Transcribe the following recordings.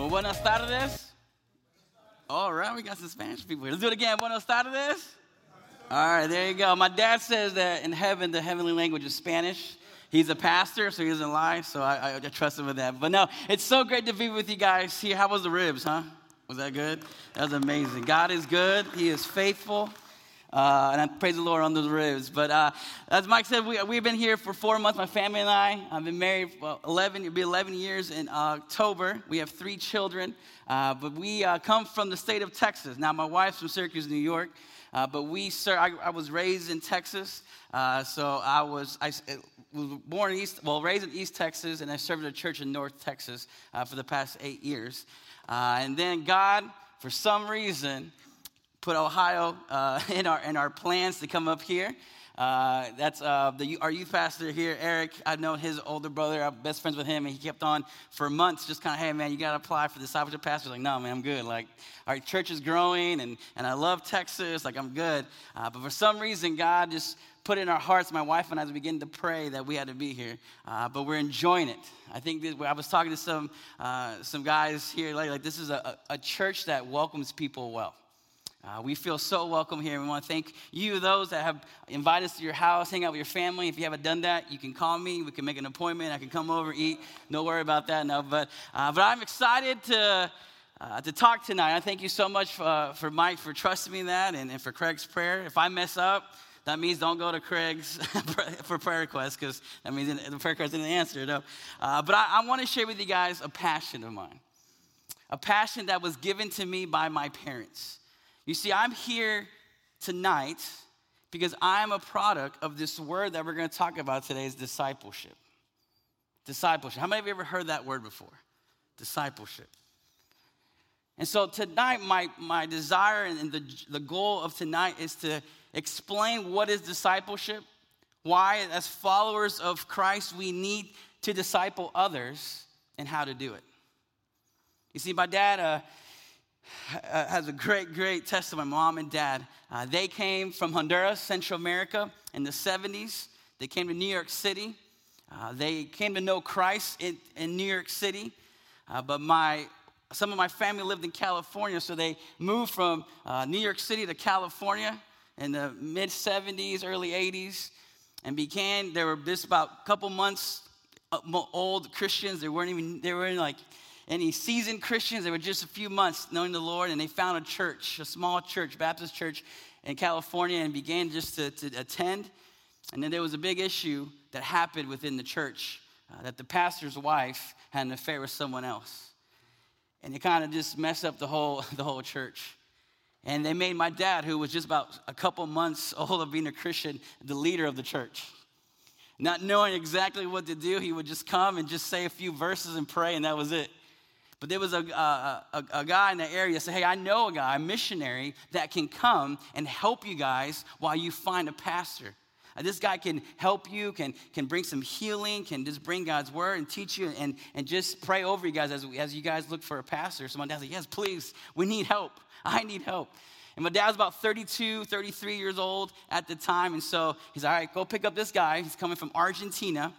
Well, buenas tardes. All right, we got some Spanish people here. Let's do it again. Buenas tardes. All right, there you go. My dad says that in heaven, the heavenly language is Spanish. He's a pastor, so he doesn't lie, so I, I, I trust him with that. But no, it's so great to be with you guys here. How was the ribs, huh? Was that good? That was amazing. God is good, He is faithful. Uh, and I praise the Lord on those ribs. But uh, as Mike said, we, we've been here for four months, my family and I. I've been married for 11, it'll be 11 years in October. We have three children, uh, but we uh, come from the state of Texas. Now, my wife's from Syracuse, New York, uh, but we, sir, I, I, was raised in Texas. Uh, so I was, I was born in East, well, raised in East Texas, and I served a church in North Texas for the past eight years. and then God, for some reason, put Ohio uh, in, our, in our plans to come up here. Uh, that's uh, the, our youth pastor here, Eric. I've known his older brother. I'm best friends with him, and he kept on for months, just kind of, hey, man, you got to apply for the discipleship pastor. Like, no, man, I'm good. Like, our church is growing, and, and I love Texas. Like, I'm good. Uh, but for some reason, God just put in our hearts, my wife and I, as we began to pray that we had to be here. Uh, but we're enjoying it. I think I was talking to some, uh, some guys here, like, like this is a, a church that welcomes people well. Uh, we feel so welcome here. We want to thank you, those that have invited us to your house, hang out with your family. If you haven't done that, you can call me. We can make an appointment. I can come over, eat. No worry about that. No, but uh, but I'm excited to. Uh, to talk tonight. I thank you so much for, uh, for Mike for trusting me in that and, and for Craig's prayer. If I mess up, that means don't go to Craig's for prayer requests because that means the prayer request didn't answer. No. Uh, but I, I want to share with you guys a passion of mine, a passion that was given to me by my parents. You see, I'm here tonight because I'm a product of this word that we're going to talk about today is discipleship. Discipleship. How many of you ever heard that word before? Discipleship. And so tonight, my, my desire and the, the goal of tonight is to explain what is discipleship, why, as followers of Christ, we need to disciple others, and how to do it. You see, my dad, uh, has a great, great testimony. My mom and dad, uh, they came from Honduras, Central America, in the 70s. They came to New York City. Uh, they came to know Christ in, in New York City. Uh, but my, some of my family lived in California, so they moved from uh, New York City to California in the mid 70s, early 80s, and began. They were just about a couple months uh, old Christians. They weren't even. They were in like any seasoned Christians. They were just a few months knowing the Lord, and they found a church, a small church, Baptist church in California, and began just to, to attend. And then there was a big issue that happened within the church uh, that the pastor's wife had an affair with someone else. And it kind of just messed up the whole, the whole church. And they made my dad, who was just about a couple months old of being a Christian, the leader of the church. Not knowing exactly what to do, he would just come and just say a few verses and pray, and that was it. But there was a, a, a, a, guy in the area said, Hey, I know a guy, a missionary, that can come and help you guys while you find a pastor. Uh, this guy can help you, can, can bring some healing, can just bring God's word and teach you and, and just pray over you guys as, as you guys look for a pastor. So my dad said, Yes, please, we need help. I need help. And my dad was about 32, 33 years old at the time. And so he's, All right, go pick up this guy. He's coming from Argentina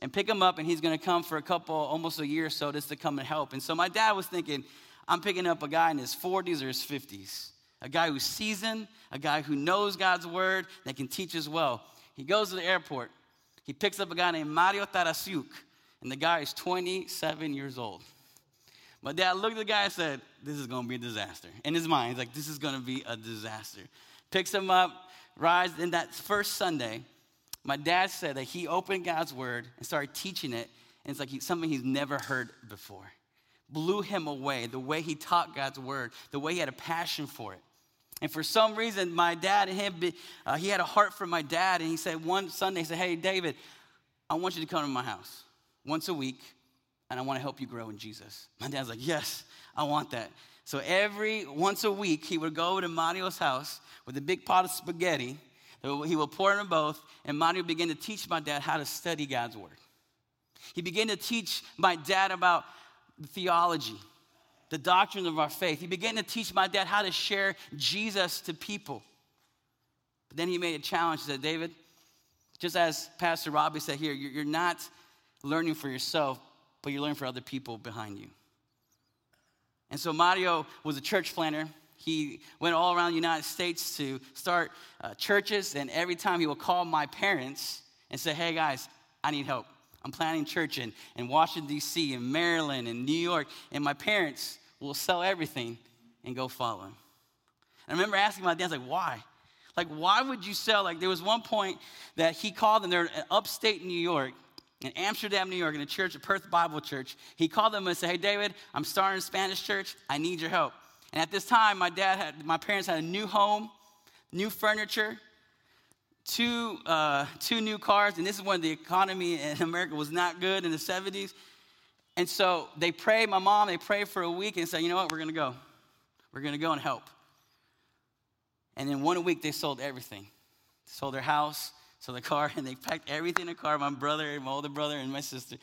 and pick him up, and he's gonna come for a couple, almost a year or so, just to come and help. And so my dad was thinking, I'm picking up a guy in his 40s or his 50s, a guy who's seasoned, a guy who knows God's word, that can teach as well. He goes to the airport. He picks up a guy named Mario Tarasiuk, and the guy is 27 years old. My dad looked at the guy and said, This is gonna be a disaster. In his mind, he's like, This is gonna be a disaster. Picks him up, rides, in that first Sunday, my dad said that he opened God's word and started teaching it, and it's like he, something he's never heard before. Blew him away, the way he taught God's word, the way he had a passion for it. And for some reason, my dad and him, uh, he had a heart for my dad, and he said one Sunday, he said, Hey, David, I want you to come to my house once a week, and I want to help you grow in Jesus. My dad's like, Yes, I want that. So every once a week, he would go to Mario's house with a big pot of spaghetti he will pour them both, and Mario began to teach my dad how to study God's word. He began to teach my dad about theology, the doctrine of our faith. He began to teach my dad how to share Jesus to people. But then he made a challenge. He said, David, just as Pastor Robbie said here, you're not learning for yourself, but you're learning for other people behind you. And so Mario was a church planner. He went all around the United States to start uh, churches, and every time he would call my parents and say, Hey guys, I need help. I'm planning church in, in Washington, D.C., in Maryland, in New York, and my parents will sell everything and go follow him. And I remember asking my dad, like, why? Like, why would you sell? Like, there was one point that he called them, they're upstate New York, in Amsterdam, New York, in a church, a Perth Bible church. He called them and said, Hey, David, I'm starting a Spanish church. I need your help. And at this time, my dad had, my parents had a new home, new furniture, two, uh, two new cars. And this is when the economy in America was not good in the 70s. And so they prayed, my mom, they prayed for a week and said, You know what? We're going to go. We're going to go and help. And in one week, they sold everything. sold their house, sold their car, and they packed everything in the car, my brother, my older brother, and my sister,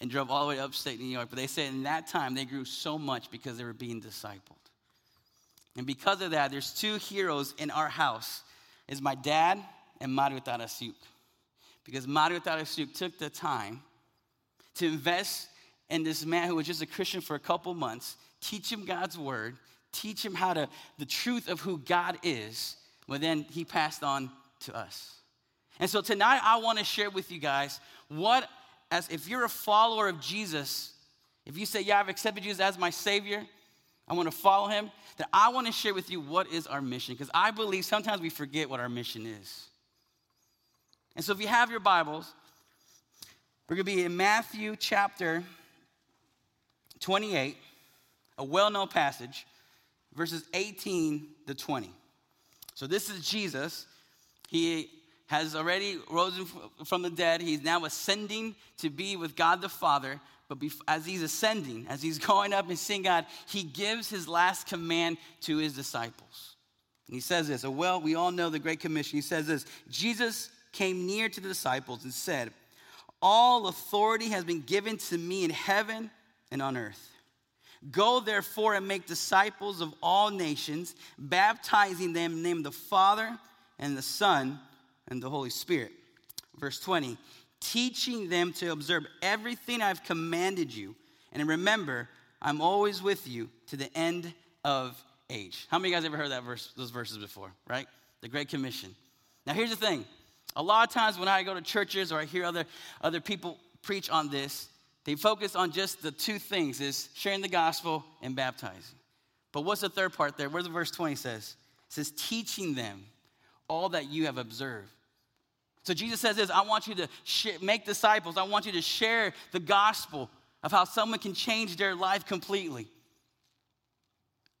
and drove all the way upstate New York. But they said in that time, they grew so much because they were being discipled. And because of that, there's two heroes in our house. Is my dad and Mario Tarasuk. Because Mario Tarasuk took the time to invest in this man who was just a Christian for a couple months, teach him God's word, teach him how to, the truth of who God is, but then he passed on to us. And so tonight I want to share with you guys what, as if you're a follower of Jesus, if you say, Yeah, I've accepted Jesus as my Savior, I want to follow him, then I want to share with you what is our mission. Because I believe sometimes we forget what our mission is. And so if you have your Bibles, we're going to be in Matthew chapter 28, a well known passage verses 18 to 20. So this is Jesus. He has already risen from the dead. He's now ascending to be with God the Father. But as he's ascending, as he's going up and seeing God, he gives his last command to his disciples. And he says this, well, we all know the Great Commission. He says this Jesus came near to the disciples and said, All authority has been given to me in heaven and on earth. Go therefore and make disciples of all nations, baptizing them in the name of the Father and the Son and the Holy Spirit. Verse 20, teaching them to observe everything I've commanded you. And remember, I'm always with you to the end of age. How many of you guys ever heard that verse, those verses before, right? The Great Commission. Now, here's the thing. A lot of times when I go to churches or I hear other, other people preach on this, they focus on just the two things is sharing the gospel and baptizing. But what's the third part there? Where's the verse 20 says? It says, teaching them all that you have observed. So Jesus says this I want you to make disciples. I want you to share the gospel of how someone can change their life completely.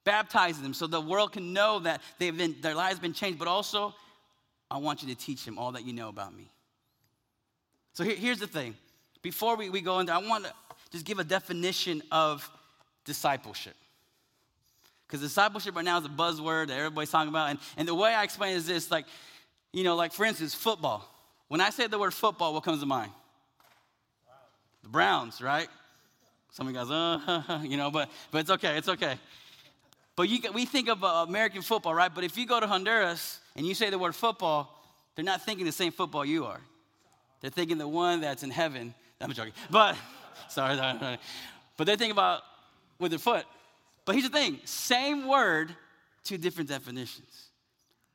Baptize them so the world can know that they've been, their lives been changed, but also I want you to teach them all that you know about me. So here, here's the thing before we, we go into, I want to just give a definition of discipleship. Because discipleship right now is a buzzword that everybody's talking about. And, and the way I explain is this like, you know, like for instance, football. When I say the word football, what comes to mind? The Browns, right? Some of you guys, uh, you know, but, but it's okay, it's okay. But you, we think of uh, American football, right? But if you go to Honduras and you say the word football, they're not thinking the same football you are. They're thinking the one that's in heaven I'm joking. But, sorry, sorry, sorry. But they think about with their foot. But here's the thing same word, two different definitions.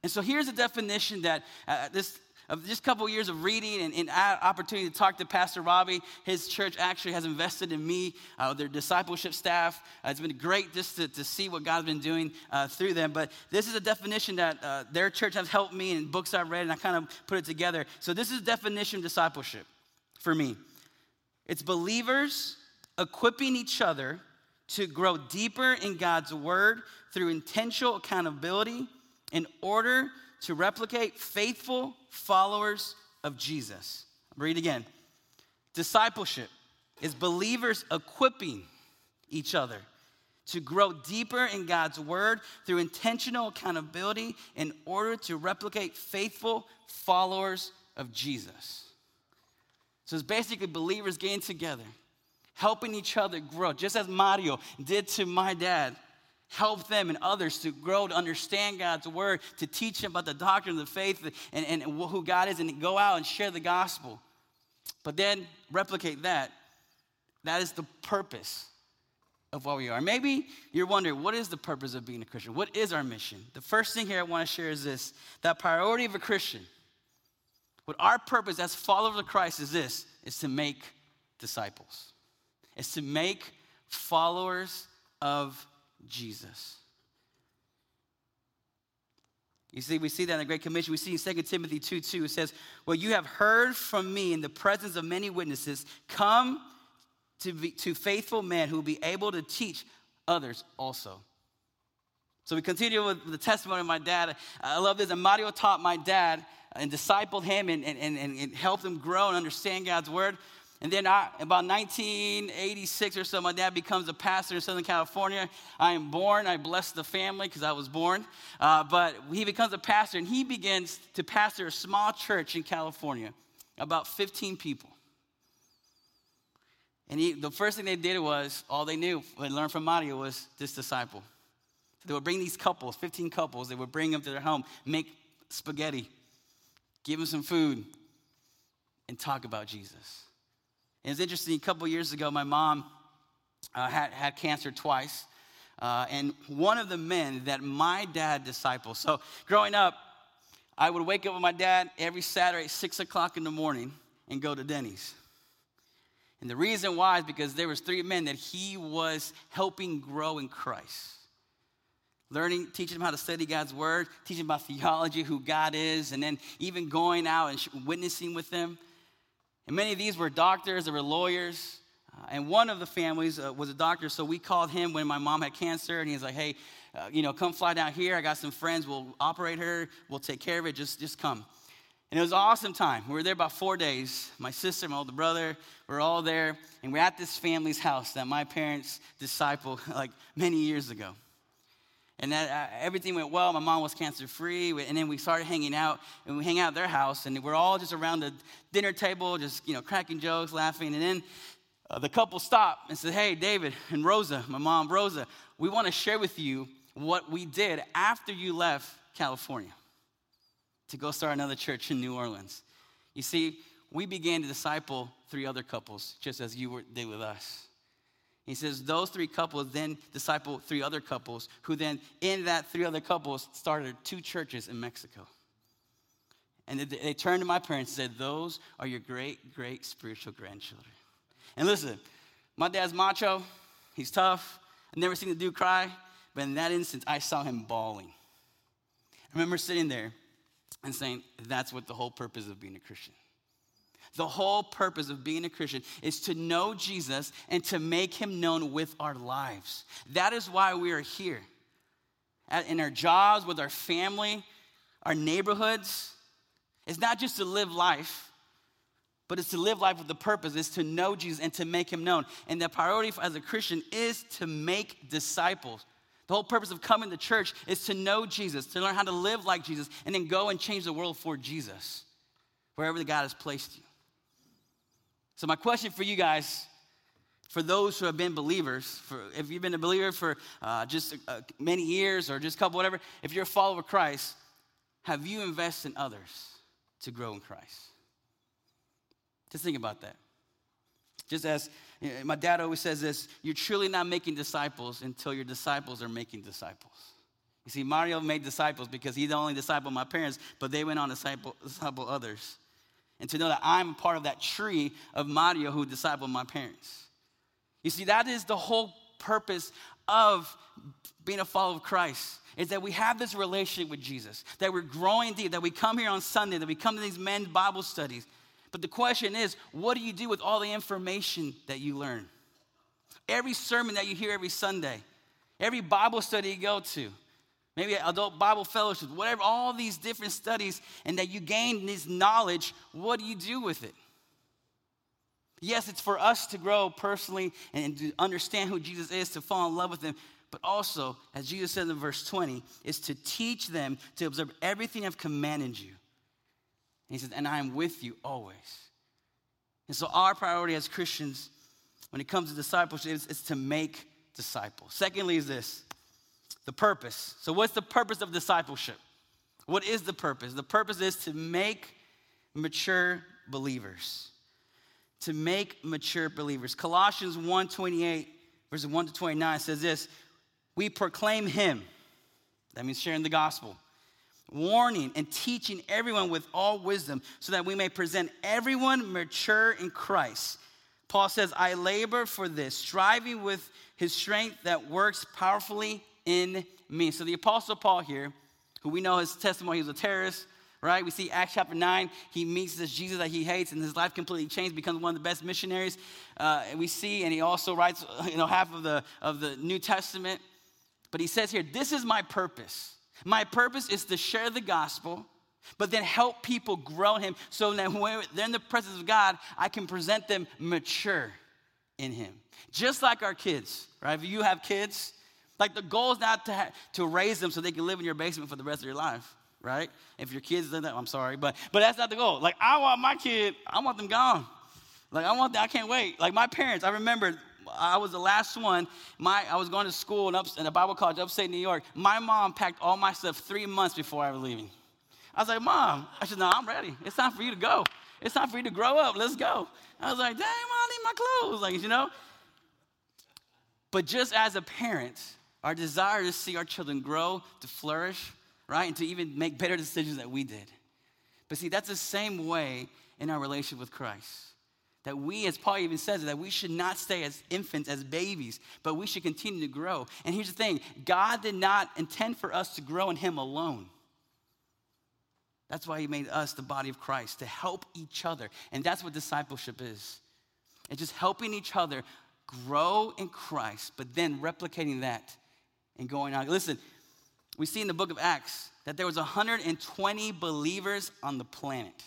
And so here's a definition that uh, this just a couple of years of reading and, and, opportunity to talk to Pastor Robbie. His church actually has invested in me, uh, their discipleship staff. Uh, it's been great just to, to see what God's been doing uh, through them. But this is a definition that uh, their church has helped me in books I've read, and I kind of put it together. So this is definition of discipleship for me. It's believers equipping each other to grow deeper in God's word through intentional accountability in order to replicate faithful followers of Jesus. Read again. Discipleship is believers equipping each other to grow deeper in God's word through intentional accountability in order to replicate faithful followers of Jesus. So it's basically believers getting together, helping each other grow, just as Mario did to my dad. Help them and others to grow, to understand God's word, to teach them about the doctrine of the faith and, and who God is, and go out and share the gospel. But then replicate that. That is the purpose of what we are. Maybe you're wondering, what is the purpose of being a Christian? What is our mission? The first thing here I want to share is this that priority of a Christian, what our purpose as followers of Christ is this, is to make disciples. It's to make followers of Jesus. You see, we see that in the Great Commission. We see in 2 Timothy 2 2, it says, Well, you have heard from me in the presence of many witnesses. Come to, be, to faithful men who will be able to teach others also. So we continue with the testimony of my dad. I love this. And Mario taught my dad and discipled him and, and, and, and helped him grow and understand God's word. And then I, about 1986 or so, my dad becomes a pastor in Southern California. I am born. I bless the family because I was born. Uh, but he becomes a pastor, and he begins to pastor a small church in California, about 15 people. And he, the first thing they did was, all they knew, they learned from Mario, was this disciple. So they would bring these couples, 15 couples, they would bring them to their home, make spaghetti, give them some food, and talk about Jesus. And it's interesting, a couple years ago, my mom uh, had, had cancer twice. Uh, and one of the men that my dad discipled. So growing up, I would wake up with my dad every Saturday at 6 o'clock in the morning and go to Denny's. And the reason why is because there was three men that he was helping grow in Christ. Learning, teaching them how to study God's word, teaching about theology, who God is, and then even going out and witnessing with them. And many of these were doctors, they were lawyers. Uh, and one of the families uh, was a doctor, so we called him when my mom had cancer, and he's like, hey, uh, you know, come fly down here. I got some friends. We'll operate her. We'll take care of it. Just, just come. And it was an awesome time. We were there about four days. My sister, my older brother, we're all there. And we're at this family's house that my parents discipled like many years ago. And that uh, everything went well. My mom was cancer free. And then we started hanging out, and we hang out at their house, and we're all just around the dinner table, just you know, cracking jokes, laughing. And then uh, the couple stopped and said, "Hey, David and Rosa, my mom, Rosa, we want to share with you what we did after you left California to go start another church in New Orleans." You see, we began to disciple three other couples, just as you were, did with us. He says those three couples then disciple three other couples, who then, in that three other couples, started two churches in Mexico. And they turned to my parents and said, Those are your great, great spiritual grandchildren. And listen, my dad's macho, he's tough. I've never seen the dude cry, but in that instance, I saw him bawling. I remember sitting there and saying, That's what the whole purpose of being a Christian. The whole purpose of being a Christian is to know Jesus and to make him known with our lives. That is why we are here. In our jobs, with our family, our neighborhoods. It's not just to live life, but it's to live life with the purpose, is to know Jesus and to make him known. And the priority as a Christian is to make disciples. The whole purpose of coming to church is to know Jesus, to learn how to live like Jesus, and then go and change the world for Jesus, wherever God has placed you. So, my question for you guys, for those who have been believers, for if you've been a believer for uh, just uh, many years or just a couple, whatever, if you're a follower of Christ, have you invested in others to grow in Christ? Just think about that. Just as you know, my dad always says this, you're truly not making disciples until your disciples are making disciples. You see, Mario made disciples because he only discipled my parents, but they went on to disciple, disciple others and to know that I'm part of that tree of Mario who discipled my parents. You see, that is the whole purpose of being a follower of Christ is that we have this relationship with Jesus, that we're growing deep, that we come here on Sunday, that we come to these men's Bible studies. But the question is, what do you do with all the information that you learn? Every sermon that you hear every Sunday, every Bible study you go to, maybe adult Bible fellowship, whatever, all these different studies, and that you gain this knowledge, what do you do with it? Yes, it's for us to grow personally and to understand who Jesus is, to fall in love with him, but also, as Jesus said in verse 20, is to teach them to observe everything I've commanded you. And he says, and I am with you always. And so, our priority as Christians, when it comes to discipleship, is, is to make disciples. Secondly, is this the purpose. So, what's the purpose of discipleship? What is the purpose? The purpose is to make mature believers. To make mature believers. Colossians 1 28, verses 1 to 29 says this We proclaim him, that means sharing the gospel, warning and teaching everyone with all wisdom, so that we may present everyone mature in Christ. Paul says, I labor for this, striving with his strength that works powerfully in me. So the Apostle Paul here, who we know his testimony, he was a terrorist, right? We see Acts chapter 9, he meets this Jesus that he hates, and his life completely changed, becomes one of the best missionaries. Uh, we see, and he also writes, you know, half of the, of the New Testament. But he says here, this is my purpose. My purpose is to share the gospel, but then help people grow him so that when they're in the presence of God, I can present them mature in him. Just like our kids, right? If you have kids, like the goal is not to, ha- to raise them so they can live in your basement for the rest of your life right? If your kids did that, I'm sorry, but but that's not the goal. Like I want my kid, I want them gone. Like I want I can't wait. Like my parents, I remember I was the last one. My I was going to school in, up, in a Bible college upstate New York. My mom packed all my stuff three months before I was leaving. I was like, Mom, I said, No, I'm ready. It's time for you to go. It's time for you to grow up. Let's go. I was like, Dang, Mom, I need my clothes. Like, you know. But just as a parent, our desire to see our children grow, to flourish, right? And to even make better decisions that we did. But see, that's the same way in our relationship with Christ. That we, as Paul even says, that we should not stay as infants, as babies, but we should continue to grow. And here's the thing God did not intend for us to grow in Him alone. That's why He made us the body of Christ, to help each other. And that's what discipleship is it's just helping each other grow in Christ, but then replicating that and going on. Listen, we see in the book of Acts that there was 120 believers on the planet.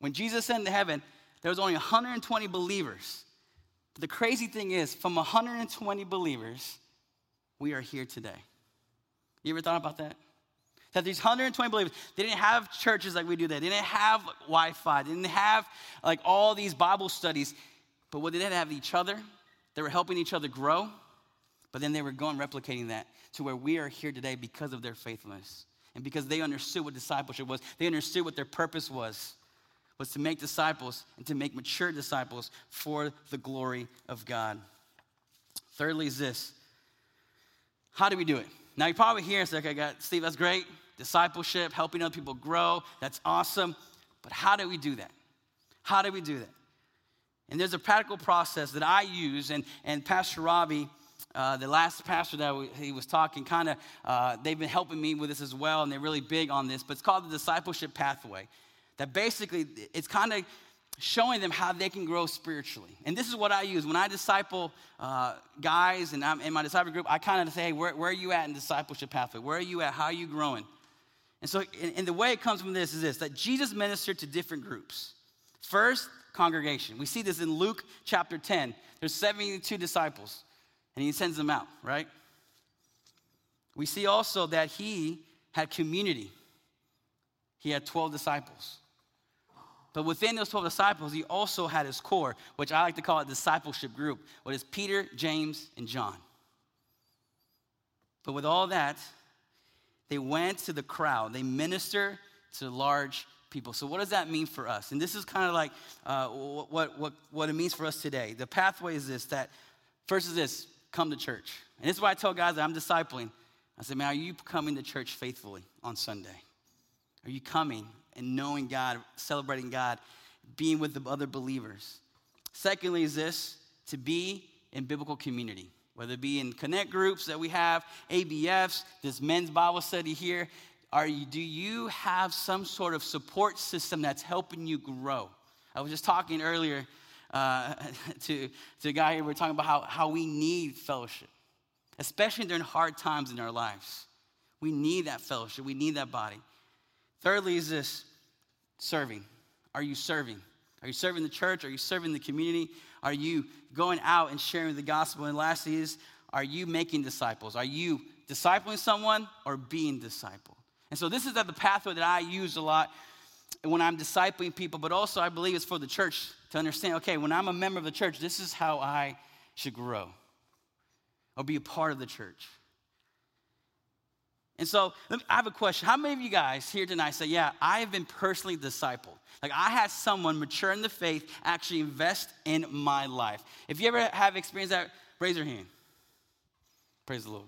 When Jesus ascended to heaven, there was only 120 believers. But the crazy thing is, from 120 believers, we are here today. You ever thought about that? That these 120 believers, they didn't have churches like we do that. They didn't have Wi-Fi. They didn't have like all these Bible studies. But what they did have each other. They were helping each other grow. But then they were going replicating that to where we are here today because of their faithfulness and because they understood what discipleship was. They understood what their purpose was was to make disciples and to make mature disciples for the glory of God. Thirdly is this. How do we do it? Now you're probably here and say, okay, got Steve, that's great. Discipleship, helping other people grow, that's awesome. But how do we do that? How do we do that? And there's a practical process that I use, and, and Pastor Robbie uh, the last pastor that we, he was talking, kind of, uh, they've been helping me with this as well, and they're really big on this. But it's called the discipleship pathway. That basically, it's kind of showing them how they can grow spiritually. And this is what I use when I disciple uh, guys and I'm in my disciple group. I kind of say, hey, where, where, are you at in discipleship pathway? Where are you at? How are you growing? And so, and, and the way it comes from this is this: that Jesus ministered to different groups. First, congregation. We see this in Luke chapter 10. There's 72 disciples and he sends them out, right? We see also that he had community. He had 12 disciples. But within those 12 disciples, he also had his core, which I like to call a discipleship group, what is Peter, James, and John. But with all that, they went to the crowd. They minister to large people. So, what does that mean for us? And this is kind of like uh, what, what, what it means for us today. The pathway is this that first is this come to church. And this is why I tell guys that I'm discipling. I say, man, are you coming to church faithfully on Sunday? Are you coming and knowing God, celebrating God, being with the other believers? Secondly, is this to be in biblical community, whether it be in connect groups that we have, ABFs, this men's Bible study here. Are you, do you have some sort of support system that's helping you grow? I was just talking earlier uh, to, to a guy here, we are talking about how, how we need fellowship, especially during hard times in our lives. We need that fellowship, we need that body. Thirdly, is this serving. Are you serving? Are you serving the church? Are you serving the community? Are you going out and sharing the gospel? And lastly, is are you making disciples? Are you discipling someone or being discipled? And so this is the pathway that I use a lot when I'm discipling people, but also I believe it's for the church to understand okay, when I'm a member of the church, this is how I should grow or be a part of the church. And so I have a question. How many of you guys here tonight say, Yeah, I have been personally discipled? Like I had someone mature in the faith actually invest in my life. If you ever have experienced that, raise your hand. Praise the Lord.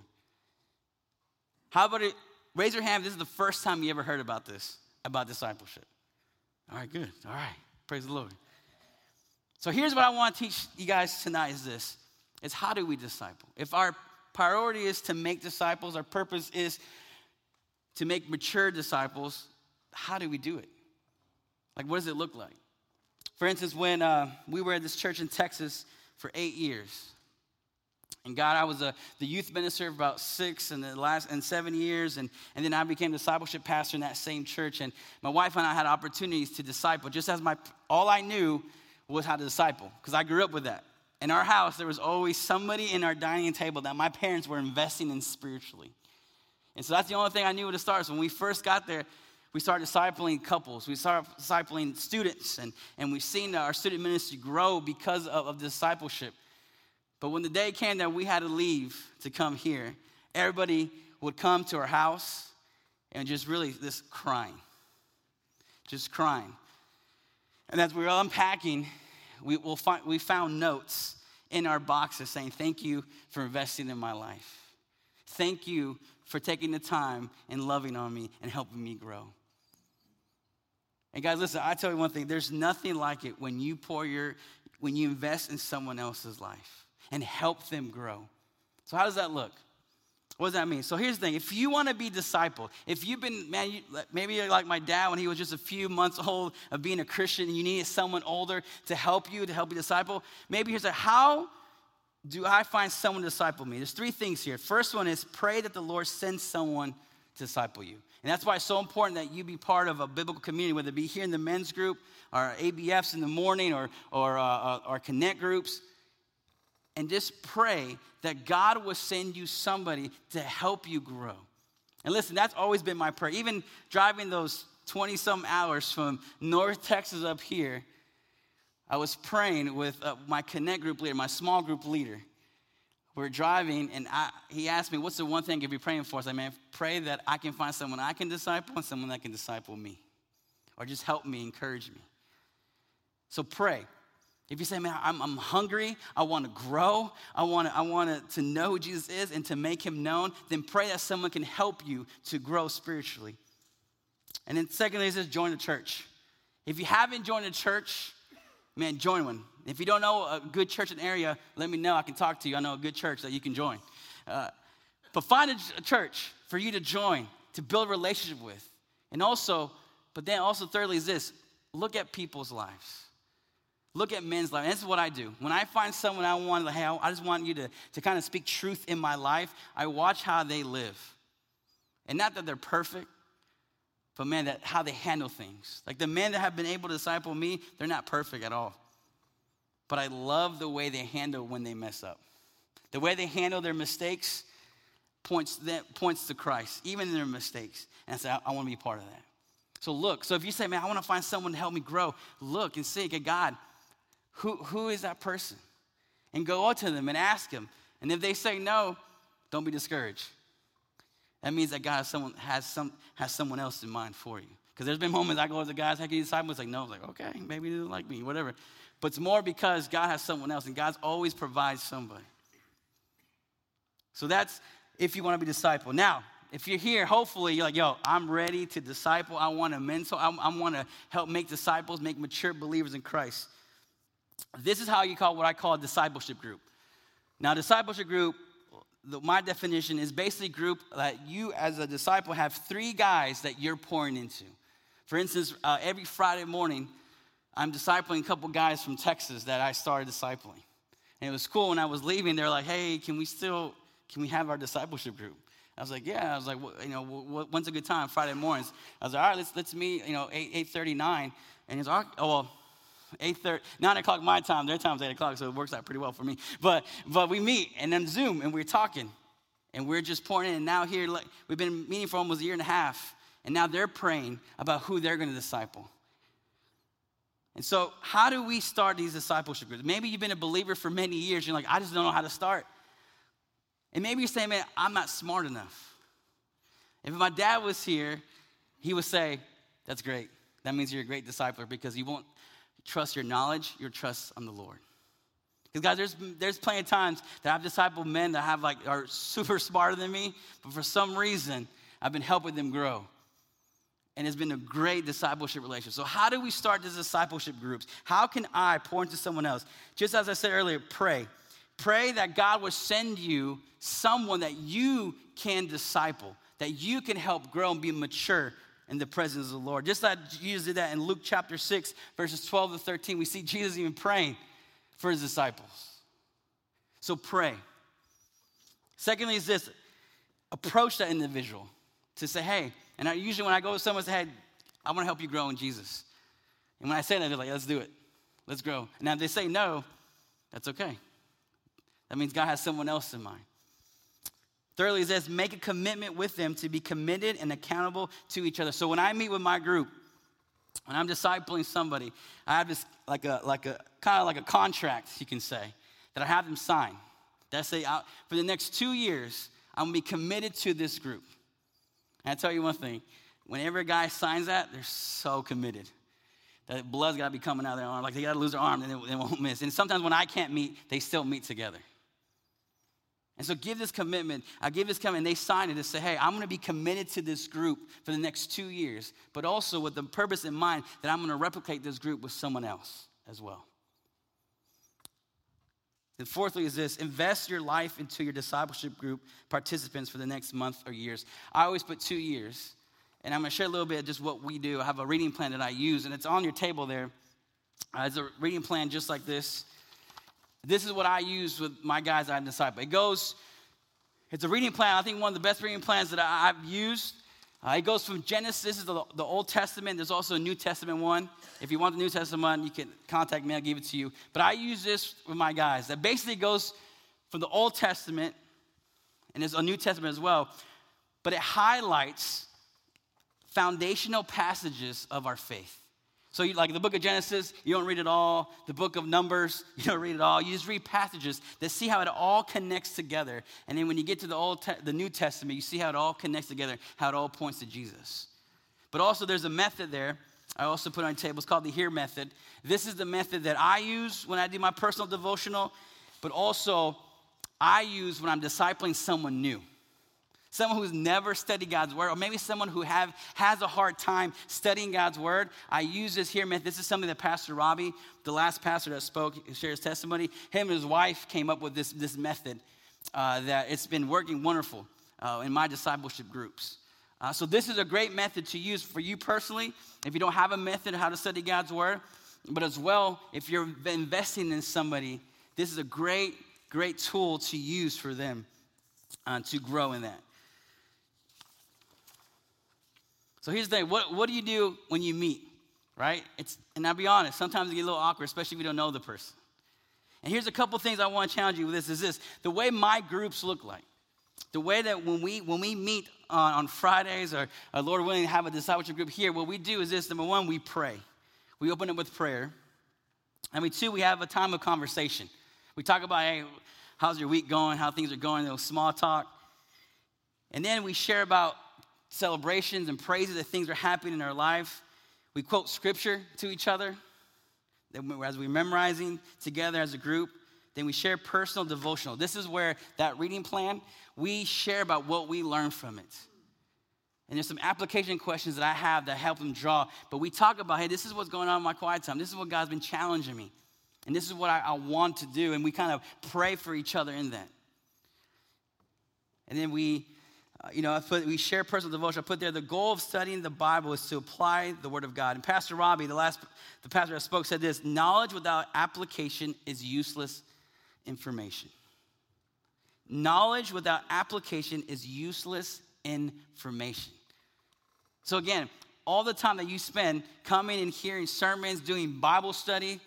How about it? Raise your hand this is the first time you ever heard about this, about discipleship. All right, good. All right. Praise the Lord. So here's what I want to teach you guys tonight is this. Is how do we disciple? If our priority is to make disciples, our purpose is to make mature disciples, how do we do it? Like, what does it look like? For instance, when uh, we were at this church in Texas for eight years, and God, I was a, the youth minister for about six and the last and seven years, and, and then I became discipleship pastor in that same church. And my wife and I had opportunities to disciple, just as my all I knew was how to disciple, because I grew up with that. In our house, there was always somebody in our dining table that my parents were investing in spiritually. And so that's the only thing I knew where to start. So when we first got there, we started discipling couples, we started discipling students, and, and we've seen our student ministry grow because of, of discipleship. But when the day came that we had to leave to come here, everybody would come to our house and just really just crying. Just crying. And as we were unpacking, we, will find, we found notes in our boxes saying, Thank you for investing in my life. Thank you for taking the time and loving on me and helping me grow. And guys, listen, I tell you one thing, there's nothing like it when you pour your, when you invest in someone else's life and help them grow. So, how does that look? What does that mean? So here's the thing. If you want to be discipled, if you've been, man, you, maybe you're like my dad when he was just a few months old of being a Christian and you needed someone older to help you, to help you disciple, maybe here's a how do I find someone to disciple me? There's three things here. First one is pray that the Lord sends someone to disciple you. And that's why it's so important that you be part of a biblical community, whether it be here in the men's group, or ABFs in the morning, or, or, uh, uh, or connect groups and just pray that God will send you somebody to help you grow. And listen, that's always been my prayer. Even driving those 20 some hours from North Texas up here, I was praying with uh, my connect group leader, my small group leader. We are driving, and I, he asked me, What's the one thing you'd be praying for? I said, Man, pray that I can find someone I can disciple and someone that can disciple me, or just help me, encourage me. So pray. If you say, man, I'm, I'm hungry, I want to grow, I want to, I want to know who Jesus is and to make him known, then pray that someone can help you to grow spiritually. And then secondly, it says join the church. If you haven't joined a church, man, join one. If you don't know a good church in the area, let me know. I can talk to you. I know a good church that you can join. Uh, but find a, a church for you to join, to build a relationship with. And also, but then also thirdly is this, look at people's lives look at men's life. And this is what I do. When I find someone I want, like, hey, I just want you to, to kind of speak truth in my life, I watch how they live. And not that they're perfect, but man, that how they handle things. Like the men that have been able to disciple me, they're not perfect at all. But I love the way they handle when they mess up. The way they handle their mistakes points, that, points to Christ, even in their mistakes. And I say, I, I want to be part of that. So look, so if you say, man, I want to find someone to help me grow, look and see, okay, God, who, who is that person? And go out to them and ask them. And if they say no, don't be discouraged. That means that God has someone, has some, has someone else in mind for you. Because there's been moments I go to the guys, how can you disciple? It's like, no, it's like, okay, maybe they don't like me, whatever. But it's more because God has someone else, and God's always provides somebody. So that's if you want to be disciple. Now, if you're here, hopefully you're like, yo, I'm ready to disciple. I want to mentor. I, I want to help make disciples, make mature believers in Christ. This is how you call what I call a discipleship group. Now, discipleship group, my definition is basically group that you, as a disciple, have three guys that you're pouring into. For instance, uh, every Friday morning, I'm discipling a couple guys from Texas that I started discipling. And it was cool when I was leaving, they're like, hey, can we still, can we have our discipleship group? I was like, yeah. I was like, well, you know, when's a good time? Friday mornings. I was like, all right, let's, let's meet, you know, 8, 8.39. And he's like, oh, well, 8.30, 9 o'clock my time. Their time's 8 o'clock, so it works out pretty well for me. But, but we meet and then Zoom and we're talking. And we're just pouring in. And now here, we've been meeting for almost a year and a half. And now they're praying about who they're going to disciple. And so, how do we start these discipleship groups? Maybe you've been a believer for many years. You're like, I just don't know how to start. And maybe you're saying, man, I'm not smart enough. If my dad was here, he would say, That's great. That means you're a great discipler because you won't trust your knowledge, your trust on the Lord. Because guys, there's there's plenty of times that I've discipled men that have like are super smarter than me, but for some reason I've been helping them grow. And it's been a great discipleship relationship. So, how do we start these discipleship groups? How can I pour into someone else? Just as I said earlier, pray. Pray that God will send you someone that you can disciple, that you can help grow and be mature in the presence of the Lord. Just like Jesus did that in Luke chapter 6, verses 12 to 13, we see Jesus even praying for his disciples. So pray. Secondly, is this approach that individual to say, hey, and I, usually when I go to someone, I say, hey, I want to help you grow in Jesus. And when I say that, they're like, let's do it. Let's grow. Now if they say no, that's okay. That means God has someone else in mind. Thirdly, it says, make a commitment with them to be committed and accountable to each other. So when I meet with my group, when I'm discipling somebody, I have this like a like a kind of like a contract, you can say, that I have them sign. That say for the next two years, I'm gonna be committed to this group. And I tell you one thing, whenever a guy signs that, they're so committed. That blood's gotta be coming out of their arm. Like they gotta lose their arm and they, they won't miss. And sometimes when I can't meet, they still meet together. And so give this commitment. I give this commitment. And they sign it and say, hey, I'm going to be committed to this group for the next two years, but also with the purpose in mind that I'm going to replicate this group with someone else as well. And fourthly, is this invest your life into your discipleship group participants for the next month or years. I always put two years, and I'm going to share a little bit just what we do. I have a reading plan that I use, and it's on your table there. Uh, it's a reading plan just like this. This is what I use with my guys I disciple. It goes, it's a reading plan. I think one of the best reading plans that I, have used. Uh, it goes from Genesis, this is the, the, Old Testament. There's also a New Testament one. If you want the New Testament one, you can contact me, I'll give it to you. But I use this with my guys. That basically goes from the Old Testament, and there's a New Testament as well, but it highlights foundational passages of our faith. So, you, like the book of Genesis, you don't read it all. The book of Numbers, you don't read it all. You just read passages that see how it all connects together. And then when you get to the Old, Te- the New Testament, you see how it all connects together, how it all points to Jesus. But also, there's a method there. I also put on the table. It's called the Hear method. This is the method that I use when I do my personal devotional, but also I use when I'm discipling someone new someone who's never studied God's word, or maybe someone who have, has a hard time studying God's word, I use this here. Man, this is something that Pastor Robbie, the last pastor that spoke, shares testimony, him and his wife came up with this, this method uh, that it's been working wonderful uh, in my discipleship groups. Uh, so this is a great method to use for you personally if you don't have a method how to study God's word, but as well if you're investing in somebody, this is a great, great tool to use for them uh, to grow in that. So here's the thing what, what do you do when you meet, right? It's, and I'll be honest, sometimes it gets a little awkward, especially if you don't know the person. And here's a couple things I want to challenge you with this is this the way my groups look like. The way that when we when we meet on, on Fridays or, or Lord willing have a discipleship group here, what we do is this number one, we pray. We open it with prayer. I mean, two, we have a time of conversation. We talk about, hey, how's your week going? How things are going, little small talk. And then we share about celebrations and praises that things are happening in our life. We quote scripture to each other as we're memorizing together as a group. Then we share personal devotional. This is where that reading plan, we share about what we learned from it. And there's some application questions that I have that help them draw. But we talk about, hey, this is what's going on in my quiet time. This is what God's been challenging me. And this is what I, I want to do. And we kind of pray for each other in that. And then we you know, I put, we share personal devotion. I put there the goal of studying the Bible is to apply the Word of God. And Pastor Robbie, the last the pastor I spoke, said this: knowledge without application is useless information. Knowledge without application is useless information. So again, all the time that you spend coming and hearing sermons, doing Bible study,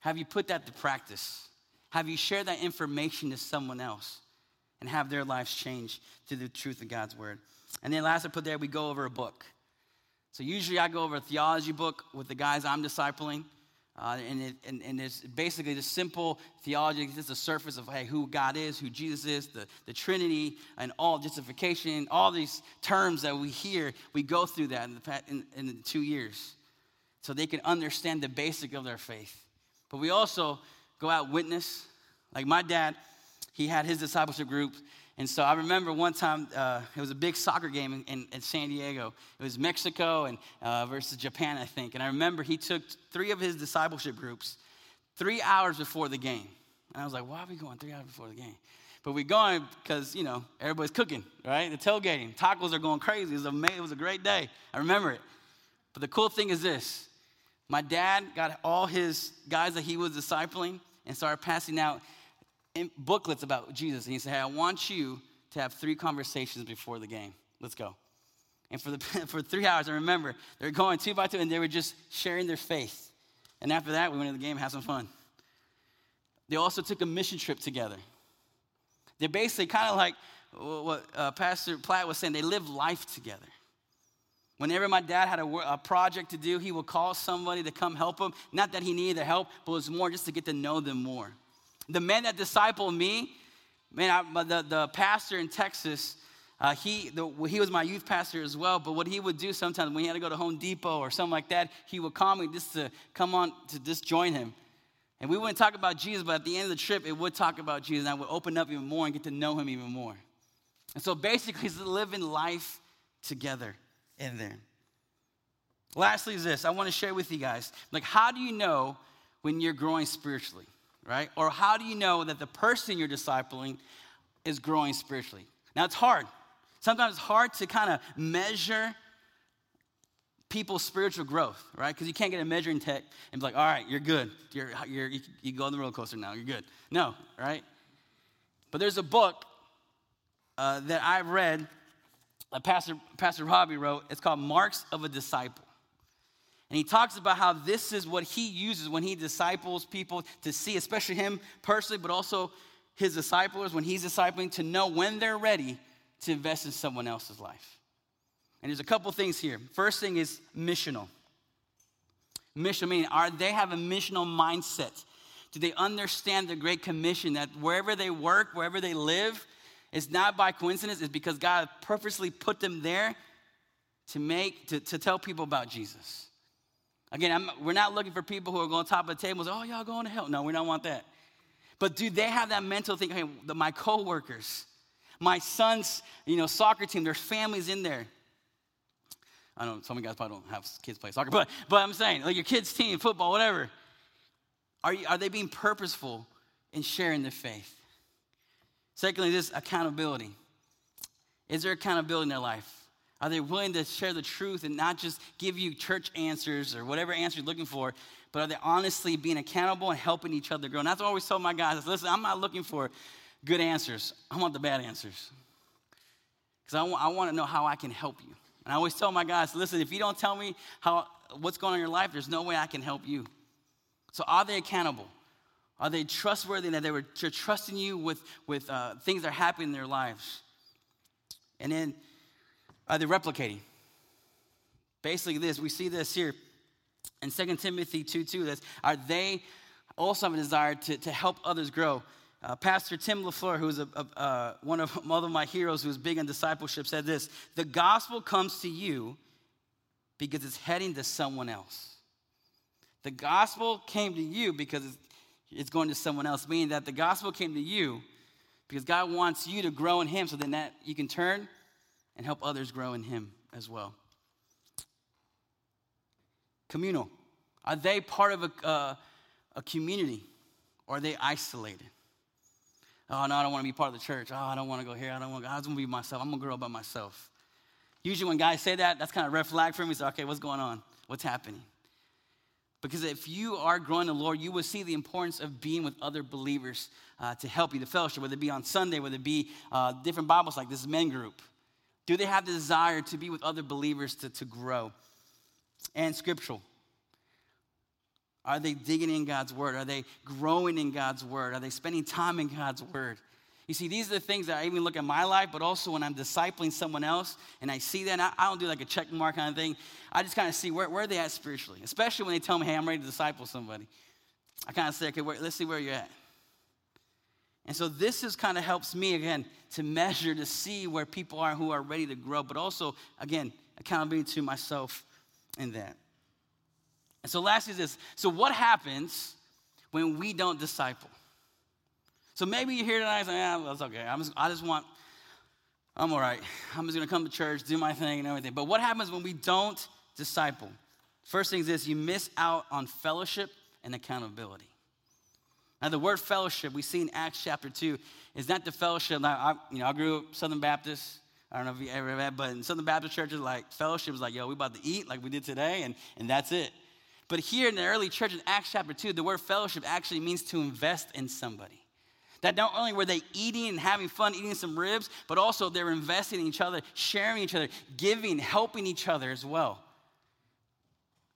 have you put that to practice? Have you shared that information to someone else? And have their lives change to the truth of God's word. And then last I put there, we go over a book. So usually I go over a theology book with the guys I'm discipling. Uh, and, it, and, and it's basically the simple theology, just the surface of hey, who God is, who Jesus is, the, the Trinity, and all justification, all these terms that we hear, we go through that in the, in, in two years so they can understand the basic of their faith. But we also go out witness. Like my dad, he had his discipleship group and so I remember one time uh, it was a big soccer game in, in, in San Diego. It was Mexico and uh, versus Japan, I think. And I remember he took three of his discipleship groups three hours before the game. And I was like, why are we going three hours before the game? But we're going because, you know, everybody's cooking, right? The tailgating. Tacos are going crazy. It was, amazing. it was a great day. I remember it. But the cool thing is this my dad got all his guys that he was discipling and started passing out booklets about Jesus. And he said, Hey, I want you to have three conversations before the game. Let's go. And for, the, for three hours, I remember they were going two by two and they were just sharing their faith. And after that, we went to the game and had some fun. They also took a mission trip together. They're basically kind of like what uh, Pastor Platt was saying, they live life together. Whenever my dad had a, a, project to do, he would call somebody to come help him. Not that he needed their help, but it was more just to get to know them more. The men that discipled me, man, I, the, the pastor in Texas, uh, he, the, he was my youth pastor as well, but what he would do sometimes when he had to go to Home Depot or something like that, he would call me just to come on to just join him. And we wouldn't talk about Jesus, but at the end of the trip, it would talk about Jesus, and I would open up even more and get to know him even more. And so basically, it's living life together in there. Lastly, is this I want to share with you guys like, how do you know when you're growing spiritually? Right? Or how do you know that the person you're discipling is growing spiritually? Now, it's hard. Sometimes it's hard to kind of measure people's spiritual growth, right? Because you can't get a measuring tape and be like, all right, you're good. You're, you're, you, you go on the roller coaster now, you're good. No, right? But there's a book uh, that I've read, uh, Pastor, Pastor Robbie wrote. It's called Marks of a Disciple. And he talks about how this is what he uses when he disciples people to see, especially him personally, but also his disciples when he's discipling to know when they're ready to invest in someone else's life. And there's a couple things here. First thing is missional. Mission meaning are they have a missional mindset? Do they understand the great commission that wherever they work, wherever they live, it's not by coincidence, it's because God purposely put them there to make to, to tell people about Jesus. Again, I'm, we're not looking for people who are going to top of the table and say, oh, y'all going to hell. No, we don't want that. But do they have that mental thing? Hey, the, my coworkers, my son's, you know, soccer team, there's families in there. I know, some of you guys probably don't have kids play soccer, but, but I'm saying, like your kids' team, football, whatever. Are, you, are they being purposeful in sharing their faith? Secondly, this accountability. Is there accountability in their life? Are they willing to share the truth and not just give you church answers or whatever answer you're looking for, but are they honestly being accountable and helping each other grow? And that's what I always tell my guys listen, I'm not looking for good answers, I want the bad answers. Because I, w- I want to know how I can help you. And I always tell my guys listen, if you don't tell me how, what's going on in your life, there's no way I can help you. So are they accountable? Are they trustworthy that they were trusting you with, with uh, things that are happening in their lives? And then are they replicating? Basically, this, we see this here in 2 Timothy 2 2. This, are they also have a desire to, to help others grow? Uh, Pastor Tim LaFleur, who's a, a, uh, one, of, one of my heroes who's big on discipleship, said this The gospel comes to you because it's heading to someone else. The gospel came to you because it's, it's going to someone else, meaning that the gospel came to you because God wants you to grow in Him so then that you can turn and help others grow in Him as well. Communal. Are they part of a, uh, a community or are they isolated? Oh, no, I don't want to be part of the church. Oh, I don't want to go here. I don't want to go. I just want to be myself. I'm going to grow by myself. Usually, when guys say that, that's kind of red flag for me. So, okay, what's going on? What's happening? Because if you are growing the Lord, you will see the importance of being with other believers uh, to help you, the fellowship, whether it be on Sunday, whether it be uh, different Bibles like this men group. Do they have the desire to be with other believers to, to grow? And scriptural. Are they digging in God's word? Are they growing in God's word? Are they spending time in God's word? You see, these are the things that I even look at my life, but also when I'm discipling someone else and I see that, I, don't do like a check mark kind of thing. I just kind of see where, where are they at spiritually, especially when they tell me, hey, I'm ready to disciple somebody. I kind of say, okay, where, let's see where you're at. And so this is kind of helps me again to measure to see where people are who are ready to grow, but also again accountability to myself in that. And so lastly is this. So what happens when we don't disciple? So maybe you're here tonight and say, yeah, that's okay. I'm just, I just want, I'm all right. I'm just to come to church, do my thing and everything. But what happens when we don't disciple? First thing is this you miss out on fellowship and accountability. Now, the word fellowship we see in Acts chapter 2 is not the fellowship. Now, I, you know, I grew up Southern Baptist. I don't know if you ever had, but in Southern Baptist churches, like fellowship is like, yo, we about to eat like we did today, and, and that's it. But here in the early church in Acts chapter 2, the word fellowship actually means to invest in somebody. That not only were they eating and having fun, eating some ribs, but also they're investing in each other, sharing each other, giving, helping each other as well.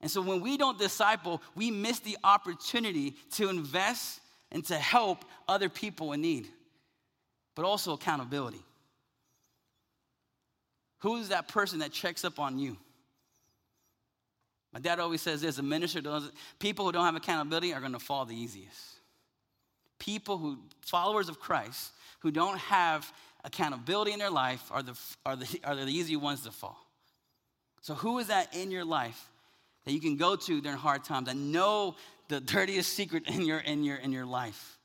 And so when we don't disciple, we miss the opportunity to invest and to help other people in need, but also accountability. Who is that person that checks up on you? My dad always says this a minister does people who don't have accountability are going to fall the easiest people who, followers of Christ, who don't have accountability in their life are the, are the, are the easy ones to fall. So, who is that in your life that you can go to during hard times and know the dirtiest secret in your, in your, in your life?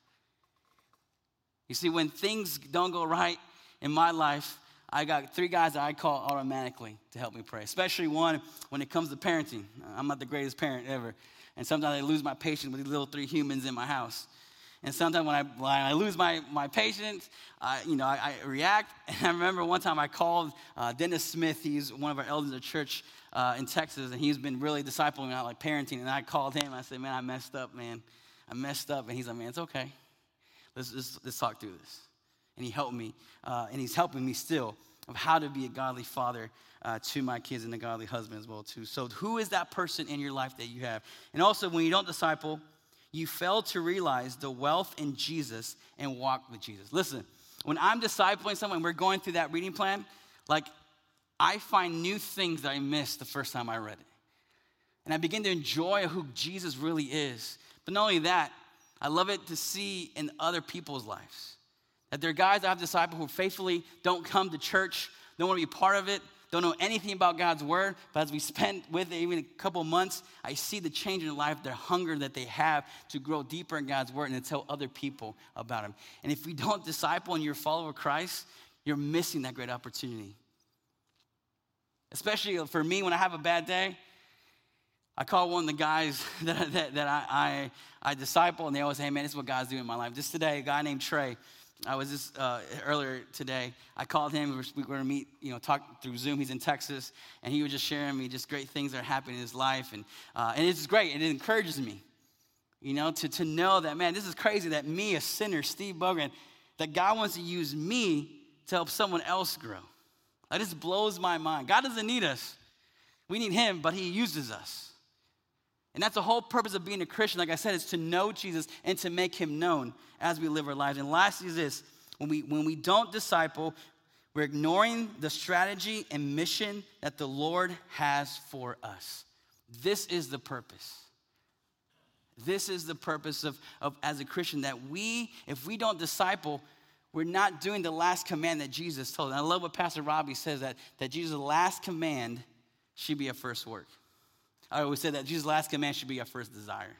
You see, when things don't go right in my life, I got three guys that I call automatically to help me pray, especially one when it comes to parenting. I'm not the greatest parent ever. And sometimes I lose my patience with these little three humans in my house. And sometimes when I, when I lose my, my patience, I, you know, I, I react. And I remember one time I called uh, Dennis Smith. He's one of our elders of church uh, in Texas, and he's been really discipling me out like parenting. And I called him. I said, man, I messed up, man. I messed up. And he's like, man, it's okay. Let's, let's, let's talk through this. And he helped me, uh, and he's helping me still of how to be a godly father uh, to my kids and a godly husband as well too. So who is that person in your life that you have? And also when you don't disciple, you fail to realize the wealth in Jesus and walk with Jesus. Listen, when I'm discipling someone, we're going through that reading plan, like I find new things that I missed the first time I read it. And I begin to enjoy who Jesus really is. But not only that, I love it to see in other people's lives. That there are guys I've discipled who faithfully don't come to church, don't want to be part of it, don't know anything about God's word, but as we spend with it even a couple months, I see the change in their life, their hunger that they have to grow deeper in God's word and to tell other people about Him. And if we don't disciple and you're a follower of Christ, you're missing that great opportunity. Especially for me, when I have a bad day, I call one of the guys that, that, that I, I, I disciple, and they always say, hey, man, this is what God's doing in my life. Just today, a guy named Trey, I was just uh, earlier today. I called him. We were, going to meet, you know, talk through Zoom. He's in Texas, and he was just sharing me just great things that are happening in his life, and uh, and it's great. It encourages me, you know, to to know that man, this is crazy that me, a sinner, Steve Bogran, that God wants to use me to help someone else grow. That just blows my mind. God doesn't need us. We need Him, but He uses us. And that's the whole purpose of being a Christian, like I said, is to know Jesus and to make him known as we live our lives. And lastly is this when we, when we don't disciple, we're ignoring the strategy and mission that the Lord has for us. This is the purpose. This is the purpose of, of as a Christian that we, if we don't disciple, we're not doing the last command that Jesus told. And I love what Pastor Robbie says that, that Jesus' last command should be a first work. I always say that Jesus' last command should be our first desire.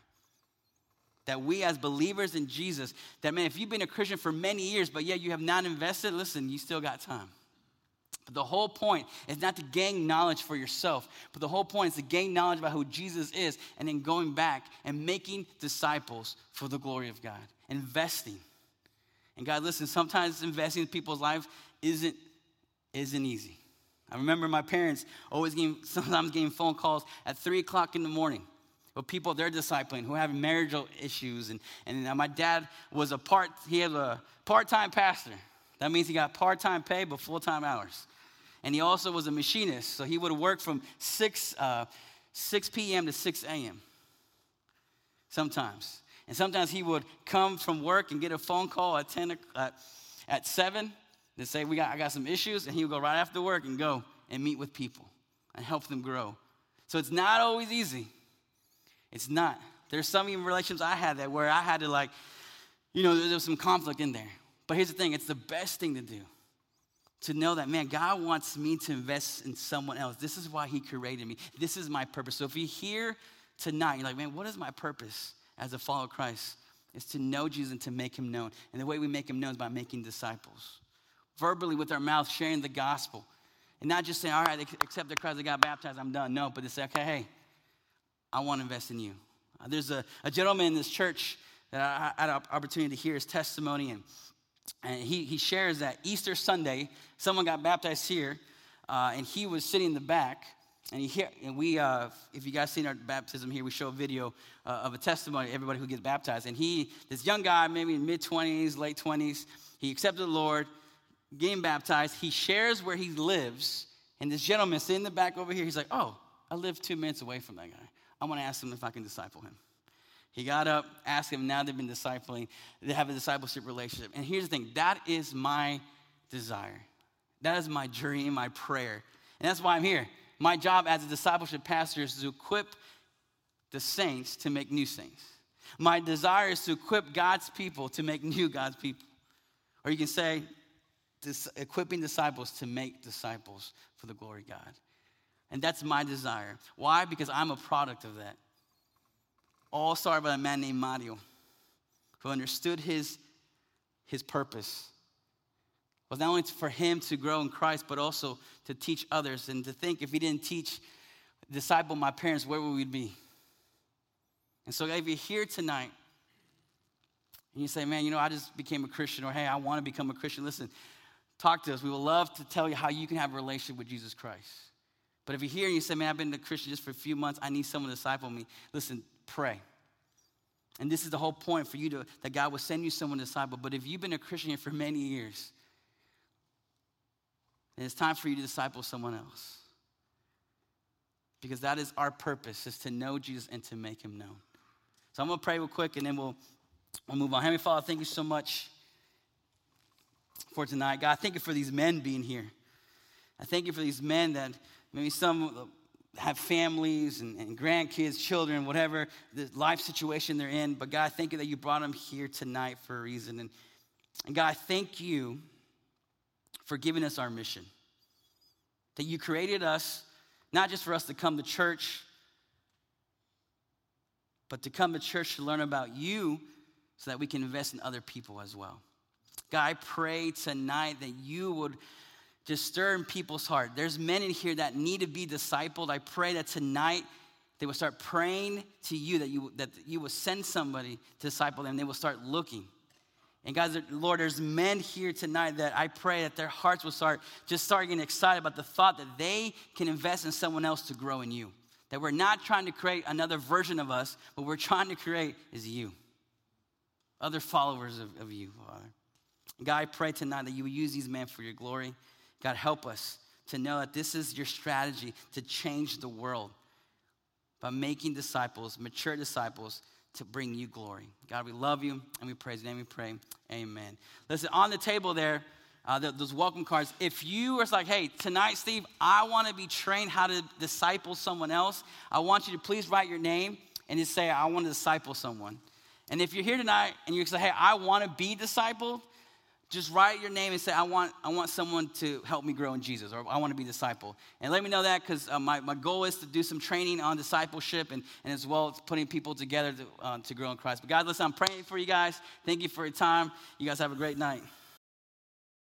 That we as believers in Jesus, that man, if you've been a Christian for many years, but yet you have not invested, listen, you still got time. But the whole point is not to gain knowledge for yourself, but the whole point is to gain knowledge about who Jesus is and then going back and making disciples for the glory of God, investing. And God, listen, sometimes investing in people's lives isn't, isn't easy. I remember my parents always getting, sometimes getting phone calls at three o'clock in the morning with people they're discipling who have marital issues. And, and my dad was a part, he had a part-time pastor. That means he got part-time pay but full-time hours. And he also was a machinist, so he would work from 6, uh, 6 p.m. to 6 a.m. sometimes. And sometimes he would come from work and get a phone call at 10, uh, at seven, they say, we got, I got some issues, and he would go right after work and go and meet with people and help them grow. So it's not always easy. It's not. There's some even relationships I had that where I had to like, you know, there was some conflict in there. But here's the thing, it's the best thing to do. To know that, man, God wants me to invest in someone else. This is why He created me. This is my purpose. So if you're here tonight, you're like, man, what is my purpose as a follower of Christ? is to know Jesus and to make Him known. And the way we make Him known is by making disciples. Verbally, with our mouth, sharing the gospel. And not just saying, all right, accept the Christ, I got baptized, I'm done. No, but to say, okay, hey, I want to invest in you. Uh, there's a, a gentleman in this church that I, had an opportunity to hear his testimony, and, and he, he shares that Easter Sunday, someone got baptized here, uh, and he was sitting in the back. And, he hear, and we, uh, if you guys seen our baptism here, we show a video uh, of a testimony, everybody who gets baptized. And he, this young guy, maybe in mid 20s, late 20s, he accepted the Lord, getting baptized. He shares where he lives. And this gentleman sitting in the back over here, he's like, Oh, I live two minutes away from that guy. I want to ask him if I can disciple him. He got up, asked him, now they've been discipling, they have a discipleship relationship. And here's the thing that is my desire. That is my dream, my prayer. And that's why I'm here. My job as a discipleship pastor is to equip the saints to make new saints. My desire is to equip God's people to make new God's people. Or you can say, equipping disciples to make disciples for the glory of God. And that's my desire. Why? Because I'm a product of that. All started by a man named Mario, who understood his, his purpose. Was not only for him to grow in Christ, but also to teach others and to think if he didn't teach, disciple my parents, where would we be? And so if you're here tonight and you say, man, you know, I just became a Christian, or hey, I want to become a Christian, listen, talk to us. We would love to tell you how you can have a relationship with Jesus Christ. But if you're here and you say, man, I've been a Christian just for a few months, I need someone to disciple me, listen, pray. And this is the whole point for you to, that God will send you someone to disciple. But if you've been a Christian for many years, then it's time for you to disciple someone else. Because that is our purpose, is to know Jesus and to make him known. So I'm gonna pray real quick and then we'll, we'll move on. Heavenly Father, thank you so much for tonight. God, thank you for these men being here. I thank you for these men that Maybe some have families and, and, grandkids, children, whatever the life situation they're in. But God, thank you that you brought them here tonight for a reason. And, and God, thank you for giving us our mission. That you created us not just for us to come to church, but to come to church to learn about you so that we can invest in other people as well. God, I pray tonight that you would just stir in people's heart. There's men in here that need to be discipled. I pray that tonight they will start praying to you that you, that you will send somebody to disciple them. They will start looking. And guys, Lord, there's men here tonight that I pray that their hearts will start just start getting excited about the thought that they can invest in someone else to grow in you. That we're not trying to create another version of us, but we're trying to create is you. Other followers of, of you, Father. God, I pray tonight that you will use these men for your glory. God, help us to know that this is your strategy to change the world by making disciples, mature disciples, to bring you glory. God, we love you and we praise your name. We pray. Amen. Listen, on the table there, uh, those welcome cards. If you are like, hey, tonight, Steve, I want to be trained how to disciple someone else, I want you to please write your name and just say, I want to disciple someone. And if you're here tonight and you say, hey, I want to be discipled, just write your name and say, I want, I want someone to help me grow in Jesus, or I want to be a disciple. And let me know that because uh, my, my goal is to do some training on discipleship and, and as well as putting people together to, uh, to grow in Christ. But God, listen, I'm praying for you guys. Thank you for your time. You guys have a great night.